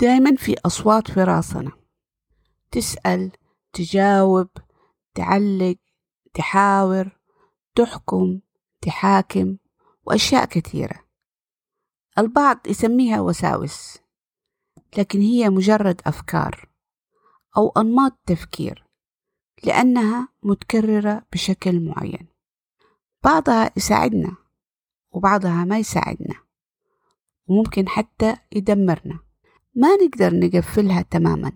دائما في أصوات في راسنا تسأل تجاوب تعلق تحاور تحكم تحاكم وأشياء كثيرة. البعض يسميها وساوس لكن هي مجرد أفكار أو أنماط تفكير لأنها متكررة بشكل معين. بعضها يساعدنا وبعضها ما يساعدنا وممكن حتى يدمرنا. ما نقدر نقفلها تماما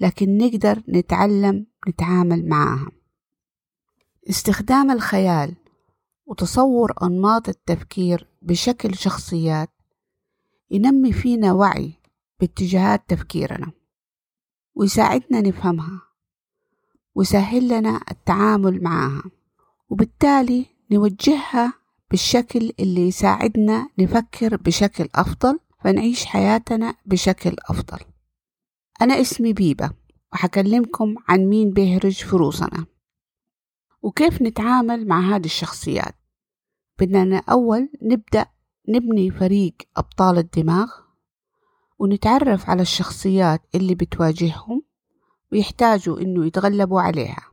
لكن نقدر نتعلم نتعامل معاها. استخدام الخيال وتصور أنماط التفكير بشكل شخصيات ينمي فينا وعي باتجاهات تفكيرنا ويساعدنا نفهمها ويسهل لنا التعامل معها وبالتالي نوجهها بالشكل اللي يساعدنا نفكر بشكل أفضل فنعيش حياتنا بشكل أفضل. أنا اسمي بيبة وحكلمكم عن مين بيهرج فروسنا. وكيف نتعامل مع هذه الشخصيات؟ بدنا أول نبدأ نبني فريق أبطال الدماغ ونتعرف على الشخصيات اللي بتواجههم ويحتاجوا إنه يتغلبوا عليها.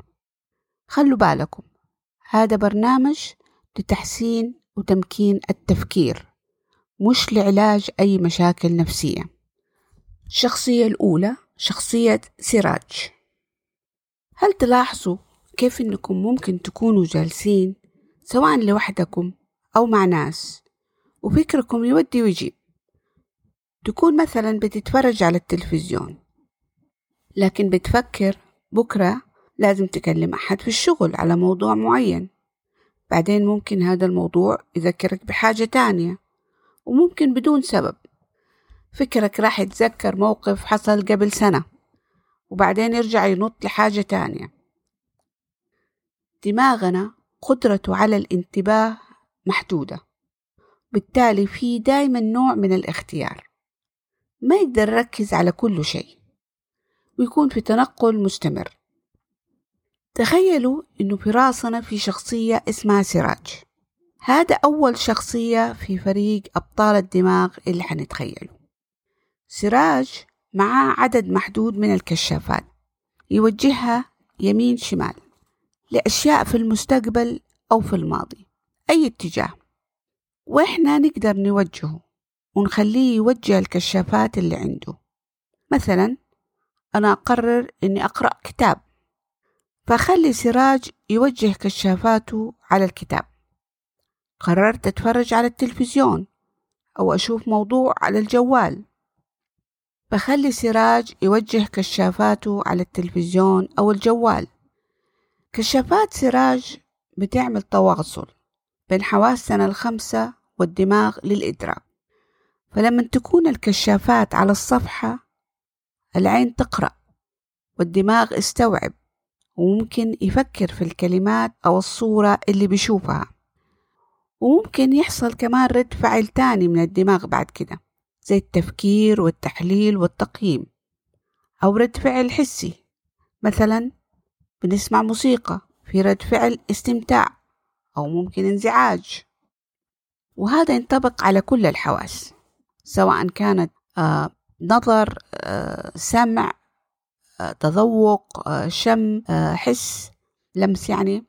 خلوا بالكم هذا برنامج لتحسين وتمكين التفكير. مش لعلاج أي مشاكل نفسية. الشخصية الأولى شخصية سراج هل تلاحظوا كيف إنكم ممكن تكونوا جالسين سواء لوحدكم أو مع ناس وفكركم يودي ويجيب تكون مثلا بتتفرج على التلفزيون لكن بتفكر بكرة لازم تكلم أحد في الشغل على موضوع معين. بعدين ممكن هذا الموضوع يذكرك بحاجة تانية. وممكن بدون سبب. فكرك راح يتذكر موقف حصل قبل سنة وبعدين يرجع ينط لحاجة تانية. دماغنا قدرته على الانتباه محدودة. بالتالي في دايما نوع من الاختيار. ما يقدر يركز على كل شيء. ويكون في تنقل مستمر. تخيلوا إنه في راسنا في شخصية اسمها سراج. هذا أول شخصية في فريق أبطال الدماغ اللي حنتخيله. سراج معاه عدد محدود من الكشافات. يوجهها يمين شمال. لأشياء في المستقبل أو في الماضي. أي اتجاه. وإحنا نقدر نوجهه ونخليه يوجه الكشافات اللي عنده. مثلا أنا أقرر إني أقرأ كتاب. فأخلي سراج يوجه كشافاته على الكتاب. قررت أتفرج على التلفزيون أو أشوف موضوع على الجوال. بخلي سراج يوجه كشافاته على التلفزيون أو الجوال. كشافات سراج بتعمل تواصل بين حواسنا الخمسة والدماغ للإدراك. فلما تكون الكشافات على الصفحة العين تقرأ والدماغ استوعب وممكن يفكر في الكلمات أو الصورة اللي بيشوفها. وممكن يحصل كمان رد فعل تاني من الدماغ بعد كده زي التفكير والتحليل والتقييم أو رد فعل حسي. مثلا بنسمع موسيقى في رد فعل استمتاع أو ممكن انزعاج. وهذا ينطبق على كل الحواس سواء كانت آه نظر آه سمع آه تذوق شم حس لمس يعني.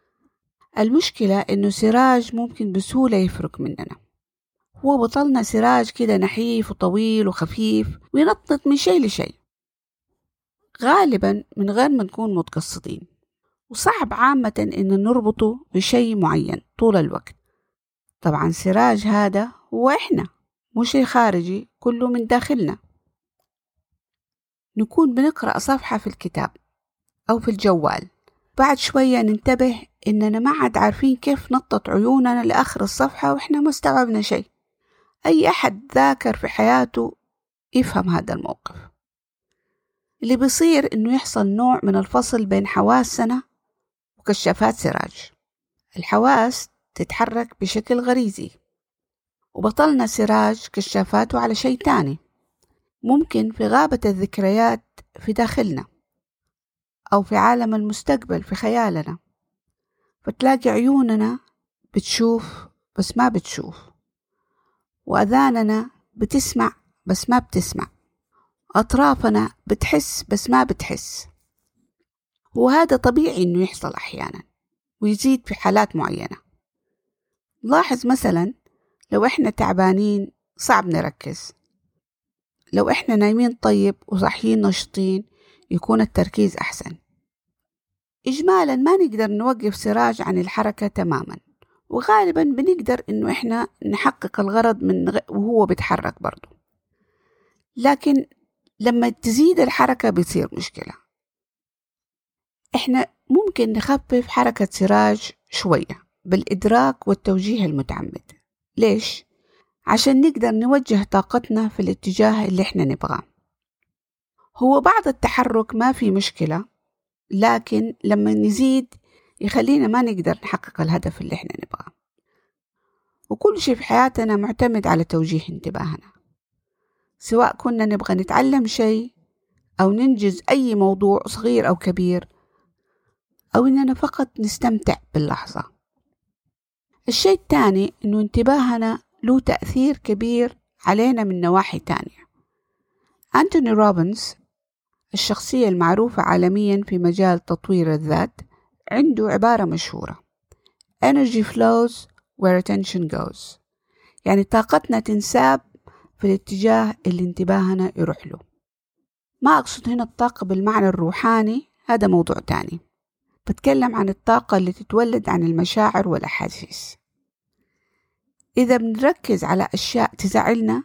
المشكلة إنه سراج ممكن بسهولة يفرق مننا. هو بطلنا سراج كده نحيف وطويل وخفيف وينطط من شيء لشيء غالبا من غير ما نكون متقصدين. وصعب عامة إن نربطه بشيء معين طول الوقت. طبعا سراج هذا هو إحنا مو شيء خارجي كله من داخلنا. نكون بنقرأ صفحة في الكتاب أو في الجوال. بعد شوية ننتبه إننا ما عاد عارفين كيف نطت عيوننا لآخر الصفحة وإحنا ما استوعبنا شيء. أي أحد ذاكر في حياته يفهم هذا الموقف. اللي بيصير إنه يحصل نوع من الفصل بين حواسنا وكشافات سراج. الحواس تتحرك بشكل غريزي. وبطلنا سراج كشافاته على شيء تاني. ممكن في غابة الذكريات في داخلنا. أو في عالم المستقبل في خيالنا. فتلاقي عيوننا بتشوف بس ما بتشوف. وأذاننا بتسمع بس ما بتسمع. أطرافنا بتحس بس ما بتحس. وهذا طبيعي إنه يحصل أحيانا ويزيد في حالات معينة. لاحظ مثلا لو إحنا تعبانين صعب نركز. لو إحنا نايمين طيب وصاحيين نشطين يكون التركيز أحسن. إجمالا ما نقدر نوقف سراج عن الحركة تماما وغالبا بنقدر إنه إحنا نحقق الغرض من غ... وهو بيتحرك برضو لكن لما تزيد الحركة بتصير مشكلة. إحنا ممكن نخفف حركة سراج شوية بالإدراك والتوجيه المتعمد. ليش؟ عشان نقدر نوجه طاقتنا في الاتجاه اللي إحنا نبغاه. هو بعض التحرك ما في مشكلة لكن لما نزيد يخلينا ما نقدر نحقق الهدف اللي إحنا نبغاه. وكل شيء في حياتنا معتمد على توجيه انتباهنا. سواء كنا نبغى نتعلم شيء أو ننجز أي موضوع صغير أو كبير أو إننا فقط نستمتع باللحظة. الشيء الثاني إنه انتباهنا له تأثير كبير علينا من نواحي تانية. أنتوني روبنز الشخصية المعروفة عالميا في مجال تطوير الذات عنده عبارة مشهورة. Energy flows where attention goes. يعني طاقتنا تنساب في الاتجاه اللي انتباهنا يروح له. ما أقصد هنا الطاقة بالمعنى الروحاني هذا موضوع تاني. بتكلم عن الطاقة اللي تتولد عن المشاعر والأحاسيس. إذا بنركز على أشياء تزعلنا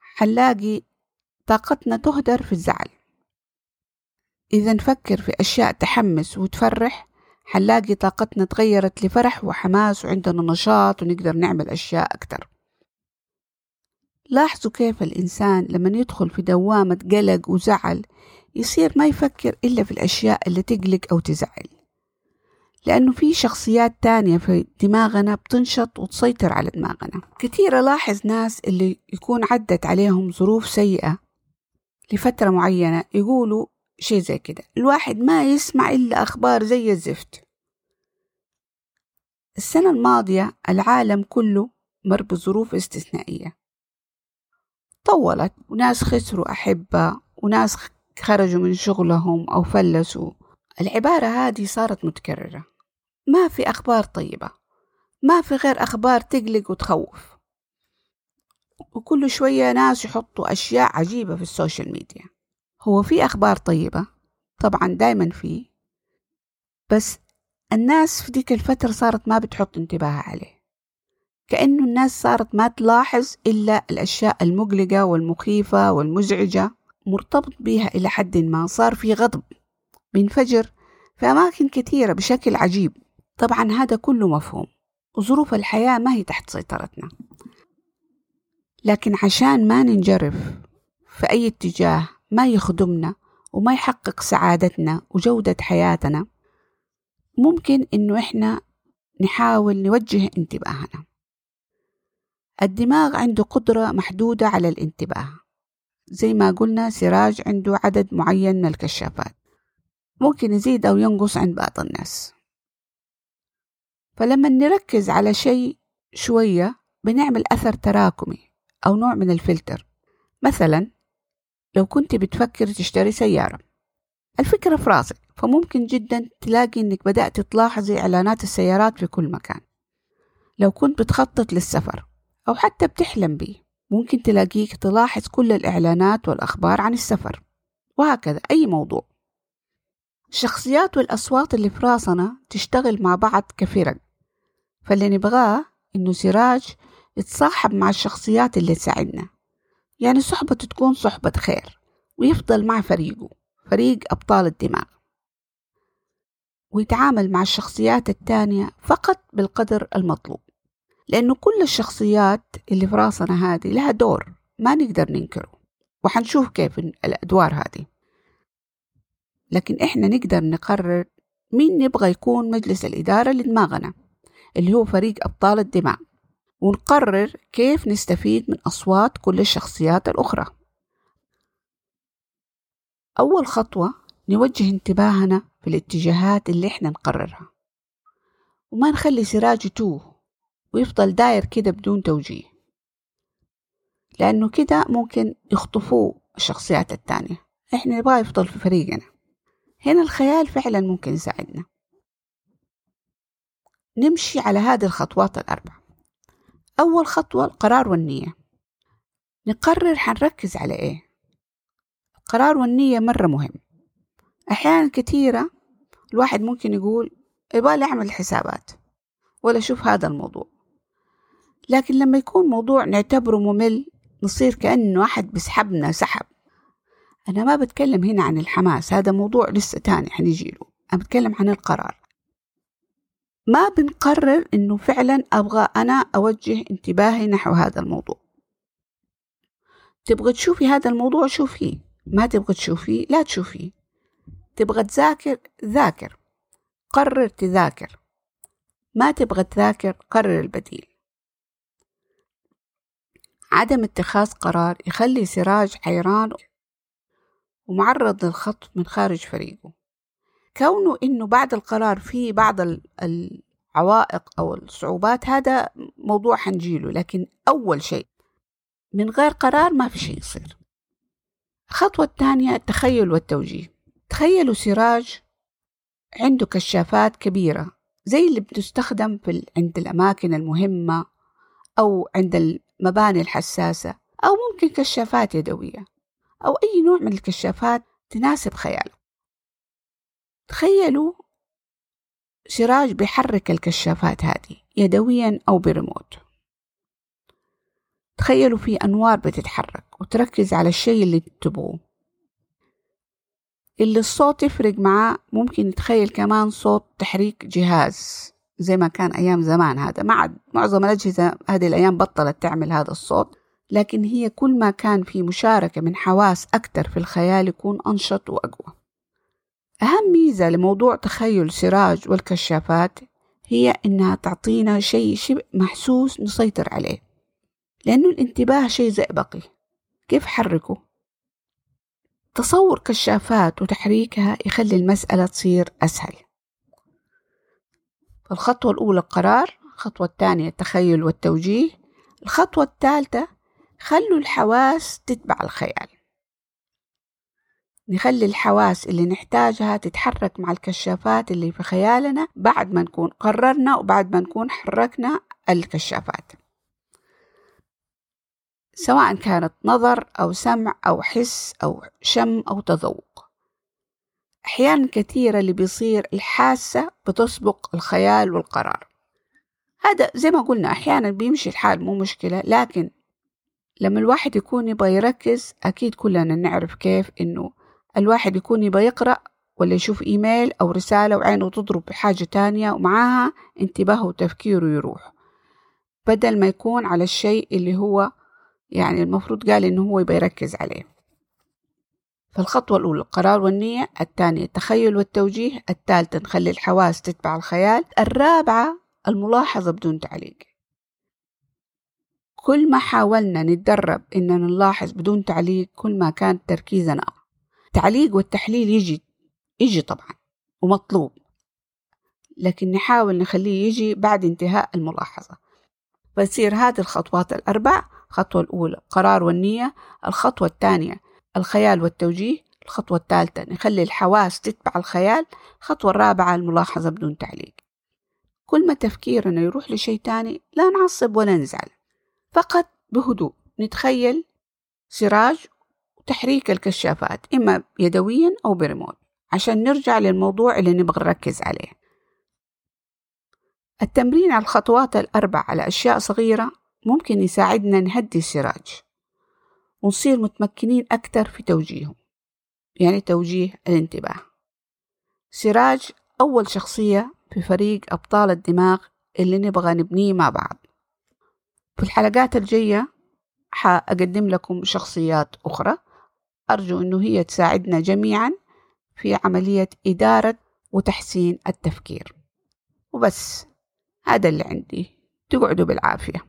حنلاقي طاقتنا تهدر في الزعل. إذا نفكر في أشياء تحمس وتفرح حنلاقي طاقتنا تغيرت لفرح وحماس وعندنا نشاط ونقدر نعمل أشياء أكتر. لاحظوا كيف الإنسان لما يدخل في دوامة قلق وزعل يصير ما يفكر إلا في الأشياء اللي تقلق أو تزعل. لأنه في شخصيات تانية في دماغنا بتنشط وتسيطر على دماغنا. كثير ألاحظ ناس اللي يكون عدت عليهم ظروف سيئة لفترة معينة يقولوا شيء زي كده. الواحد ما يسمع إلا أخبار زي الزفت. السنة الماضية العالم كله مر بظروف استثنائية. طولت وناس خسروا أحبة وناس خرجوا من شغلهم أو فلسوا. العبارة هذه صارت متكررة. ما في أخبار طيبة. ما في غير أخبار تقلق وتخوف. وكل شوية ناس يحطوا أشياء عجيبة في السوشيال ميديا. هو في أخبار طيبة؟ طبعا دايما في. بس الناس في ديك الفترة صارت ما بتحط انتباه عليه. كأنه الناس صارت ما تلاحظ إلا الأشياء المقلقة والمخيفة والمزعجة مرتبط بها إلى حد ما. صار في غضب بينفجر في أماكن كثيرة بشكل عجيب. طبعا هذا كله مفهوم. وظروف الحياة ما هي تحت سيطرتنا. لكن عشان ما ننجرف في أي اتجاه ما يخدمنا وما يحقق سعادتنا وجودة حياتنا ممكن إنه إحنا نحاول نوجه انتباهنا. الدماغ عنده قدرة محدودة على الانتباه. زي ما قلنا سراج عنده عدد معين من الكشافات. ممكن يزيد أو ينقص عند بعض الناس. فلما نركز على شيء شوية بنعمل أثر تراكمي. أو نوع من الفلتر. مثلا لو كنت بتفكر تشتري سيارة. الفكرة في راسك فممكن جدا تلاقي إنك بدأت تلاحظي إعلانات السيارات في كل مكان. لو كنت بتخطط للسفر أو حتى بتحلم بيه ممكن تلاقيك تلاحظ كل الإعلانات والأخبار عن السفر. وهكذا أي موضوع. الشخصيات والأصوات اللي في راسنا تشتغل مع بعض كفرق. فاللي نبغاه إنه سراج يتصاحب مع الشخصيات اللي تساعدنا. يعني صحبة تكون صحبة خير ويفضل مع فريقه فريق أبطال الدماغ ويتعامل مع الشخصيات التانية فقط بالقدر المطلوب. لأنه كل الشخصيات اللي في راسنا هذه لها دور ما نقدر ننكره. وحنشوف كيف الأدوار هذه. لكن إحنا نقدر نقرر مين نبغى يكون مجلس الإدارة لدماغنا اللي هو فريق أبطال الدماغ ونقرر كيف نستفيد من أصوات كل الشخصيات الأخرى. أول خطوة نوجه انتباهنا في الاتجاهات اللي إحنا نقررها. وما نخلي سراج يتوه ويفضل داير كده بدون توجيه. لأنه كده ممكن يخطفوه الشخصيات التانية. إحنا نبغى يفضل في فريقنا. هنا الخيال فعلا ممكن يساعدنا. نمشي على هذه الخطوات الأربع أول خطوة القرار والنية. نقرر حنركز على إيه. القرار والنية مرة مهم. أحيانا كثيرة الواحد ممكن يقول يبغى أعمل حسابات ولا أشوف هذا الموضوع. لكن لما يكون موضوع نعتبره ممل نصير كأنه أحد بيسحبنا سحب. أنا ما بتكلم هنا عن الحماس هذا موضوع لسه تاني حنيجي له أنا بتكلم عن القرار. ما بنقرر إنه فعلا أبغى أنا أوجه انتباهي نحو هذا الموضوع. تبغى تشوفي هذا الموضوع شوفيه. ما تبغى تشوفيه لا تشوفيه. تبغى تذاكر ذاكر. قرر تذاكر. ما تبغى تذاكر قرر البديل. عدم اتخاذ قرار يخلي سراج حيران ومعرض للخطف من خارج فريقه. كونه إنه بعد القرار في بعض العوائق أو الصعوبات هذا موضوع حنجيله لكن أول شيء من غير قرار ما في شيء يصير. الخطوة الثانية التخيل والتوجيه. تخيلوا سراج عنده كشافات كبيرة زي اللي بتستخدم في عند الأماكن المهمة أو عند المباني الحساسة أو ممكن كشافات يدوية أو أي نوع من الكشافات تناسب خياله. تخيلوا سراج بيحرك الكشافات هذه يدويا أو بريموت. تخيلوا في أنوار بتتحرك وتركز على الشيء اللي تبغوه. اللي الصوت يفرق معاه ممكن يتخيل كمان صوت تحريك جهاز زي ما كان أيام زمان هذا. ما معظم الأجهزة هذه الأيام بطلت تعمل هذا الصوت لكن هي كل ما كان في مشاركة من حواس أكثر في الخيال يكون أنشط وأقوى. أهم ميزة لموضوع تخيل سراج والكشافات هي إنها تعطينا شيء شبه محسوس نسيطر عليه لأنه الانتباه شيء زئبقي كيف حركه؟ تصور كشافات وتحريكها يخلي المسألة تصير أسهل. فالخطوة الأولى القرار الخطوة الثانية التخيل والتوجيه الخطوة الثالثة خلوا الحواس تتبع الخيال. نخلي الحواس اللي نحتاجها تتحرك مع الكشافات اللي في خيالنا بعد ما نكون قررنا وبعد ما نكون حركنا الكشافات. سواء كانت نظر أو سمع أو حس أو شم أو تذوق. أحيانا كثيرة اللي بيصير الحاسة بتسبق الخيال والقرار. هذا زي ما قلنا أحيانا بيمشي الحال مو مشكلة لكن لما الواحد يكون يبغى يركز أكيد كلنا نعرف كيف إنه الواحد يكون يبغى يقرأ ولا يشوف إيميل أو رسالة وعينه تضرب بحاجة تانية ومعاها انتباهه وتفكيره يروح. بدل ما يكون على الشيء اللي هو يعني المفروض قال إنه هو يبغى يركز عليه. فالخطوة الأولى القرار والنية. الثانية التخيل والتوجيه. الثالثة نخلي الحواس تتبع الخيال. الرابعة الملاحظة بدون تعليق. كل ما حاولنا نتدرب إننا نلاحظ بدون تعليق كل ما كان تركيزنا أقوى التعليق والتحليل يجي يجي طبعا ومطلوب. لكن نحاول نخليه يجي بعد انتهاء الملاحظة. فتصير هذه الخطوات الأربع الخطوة الأولى قرار والنية الخطوة الثانية الخيال والتوجيه الخطوة الثالثة نخلي الحواس تتبع الخيال الخطوة الرابعة الملاحظة بدون تعليق. كل ما تفكيرنا يروح لشيء تاني لا نعصب ولا نزعل فقط بهدوء نتخيل سراج وتحريك الكشافات إما يدويا أو بريموت عشان نرجع للموضوع اللي نبغى نركز عليه. التمرين على الخطوات الأربع على أشياء صغيرة ممكن يساعدنا نهدي السراج ونصير متمكنين أكثر في توجيهه يعني توجيه الانتباه. سراج أول شخصية في فريق أبطال الدماغ اللي نبغى نبنيه مع بعض. في الحلقات الجاية حأقدم لكم شخصيات أخرى. أرجو أنه هي تساعدنا جميعا في عملية إدارة وتحسين التفكير. وبس هذا اللي عندي. تقعدوا بالعافية.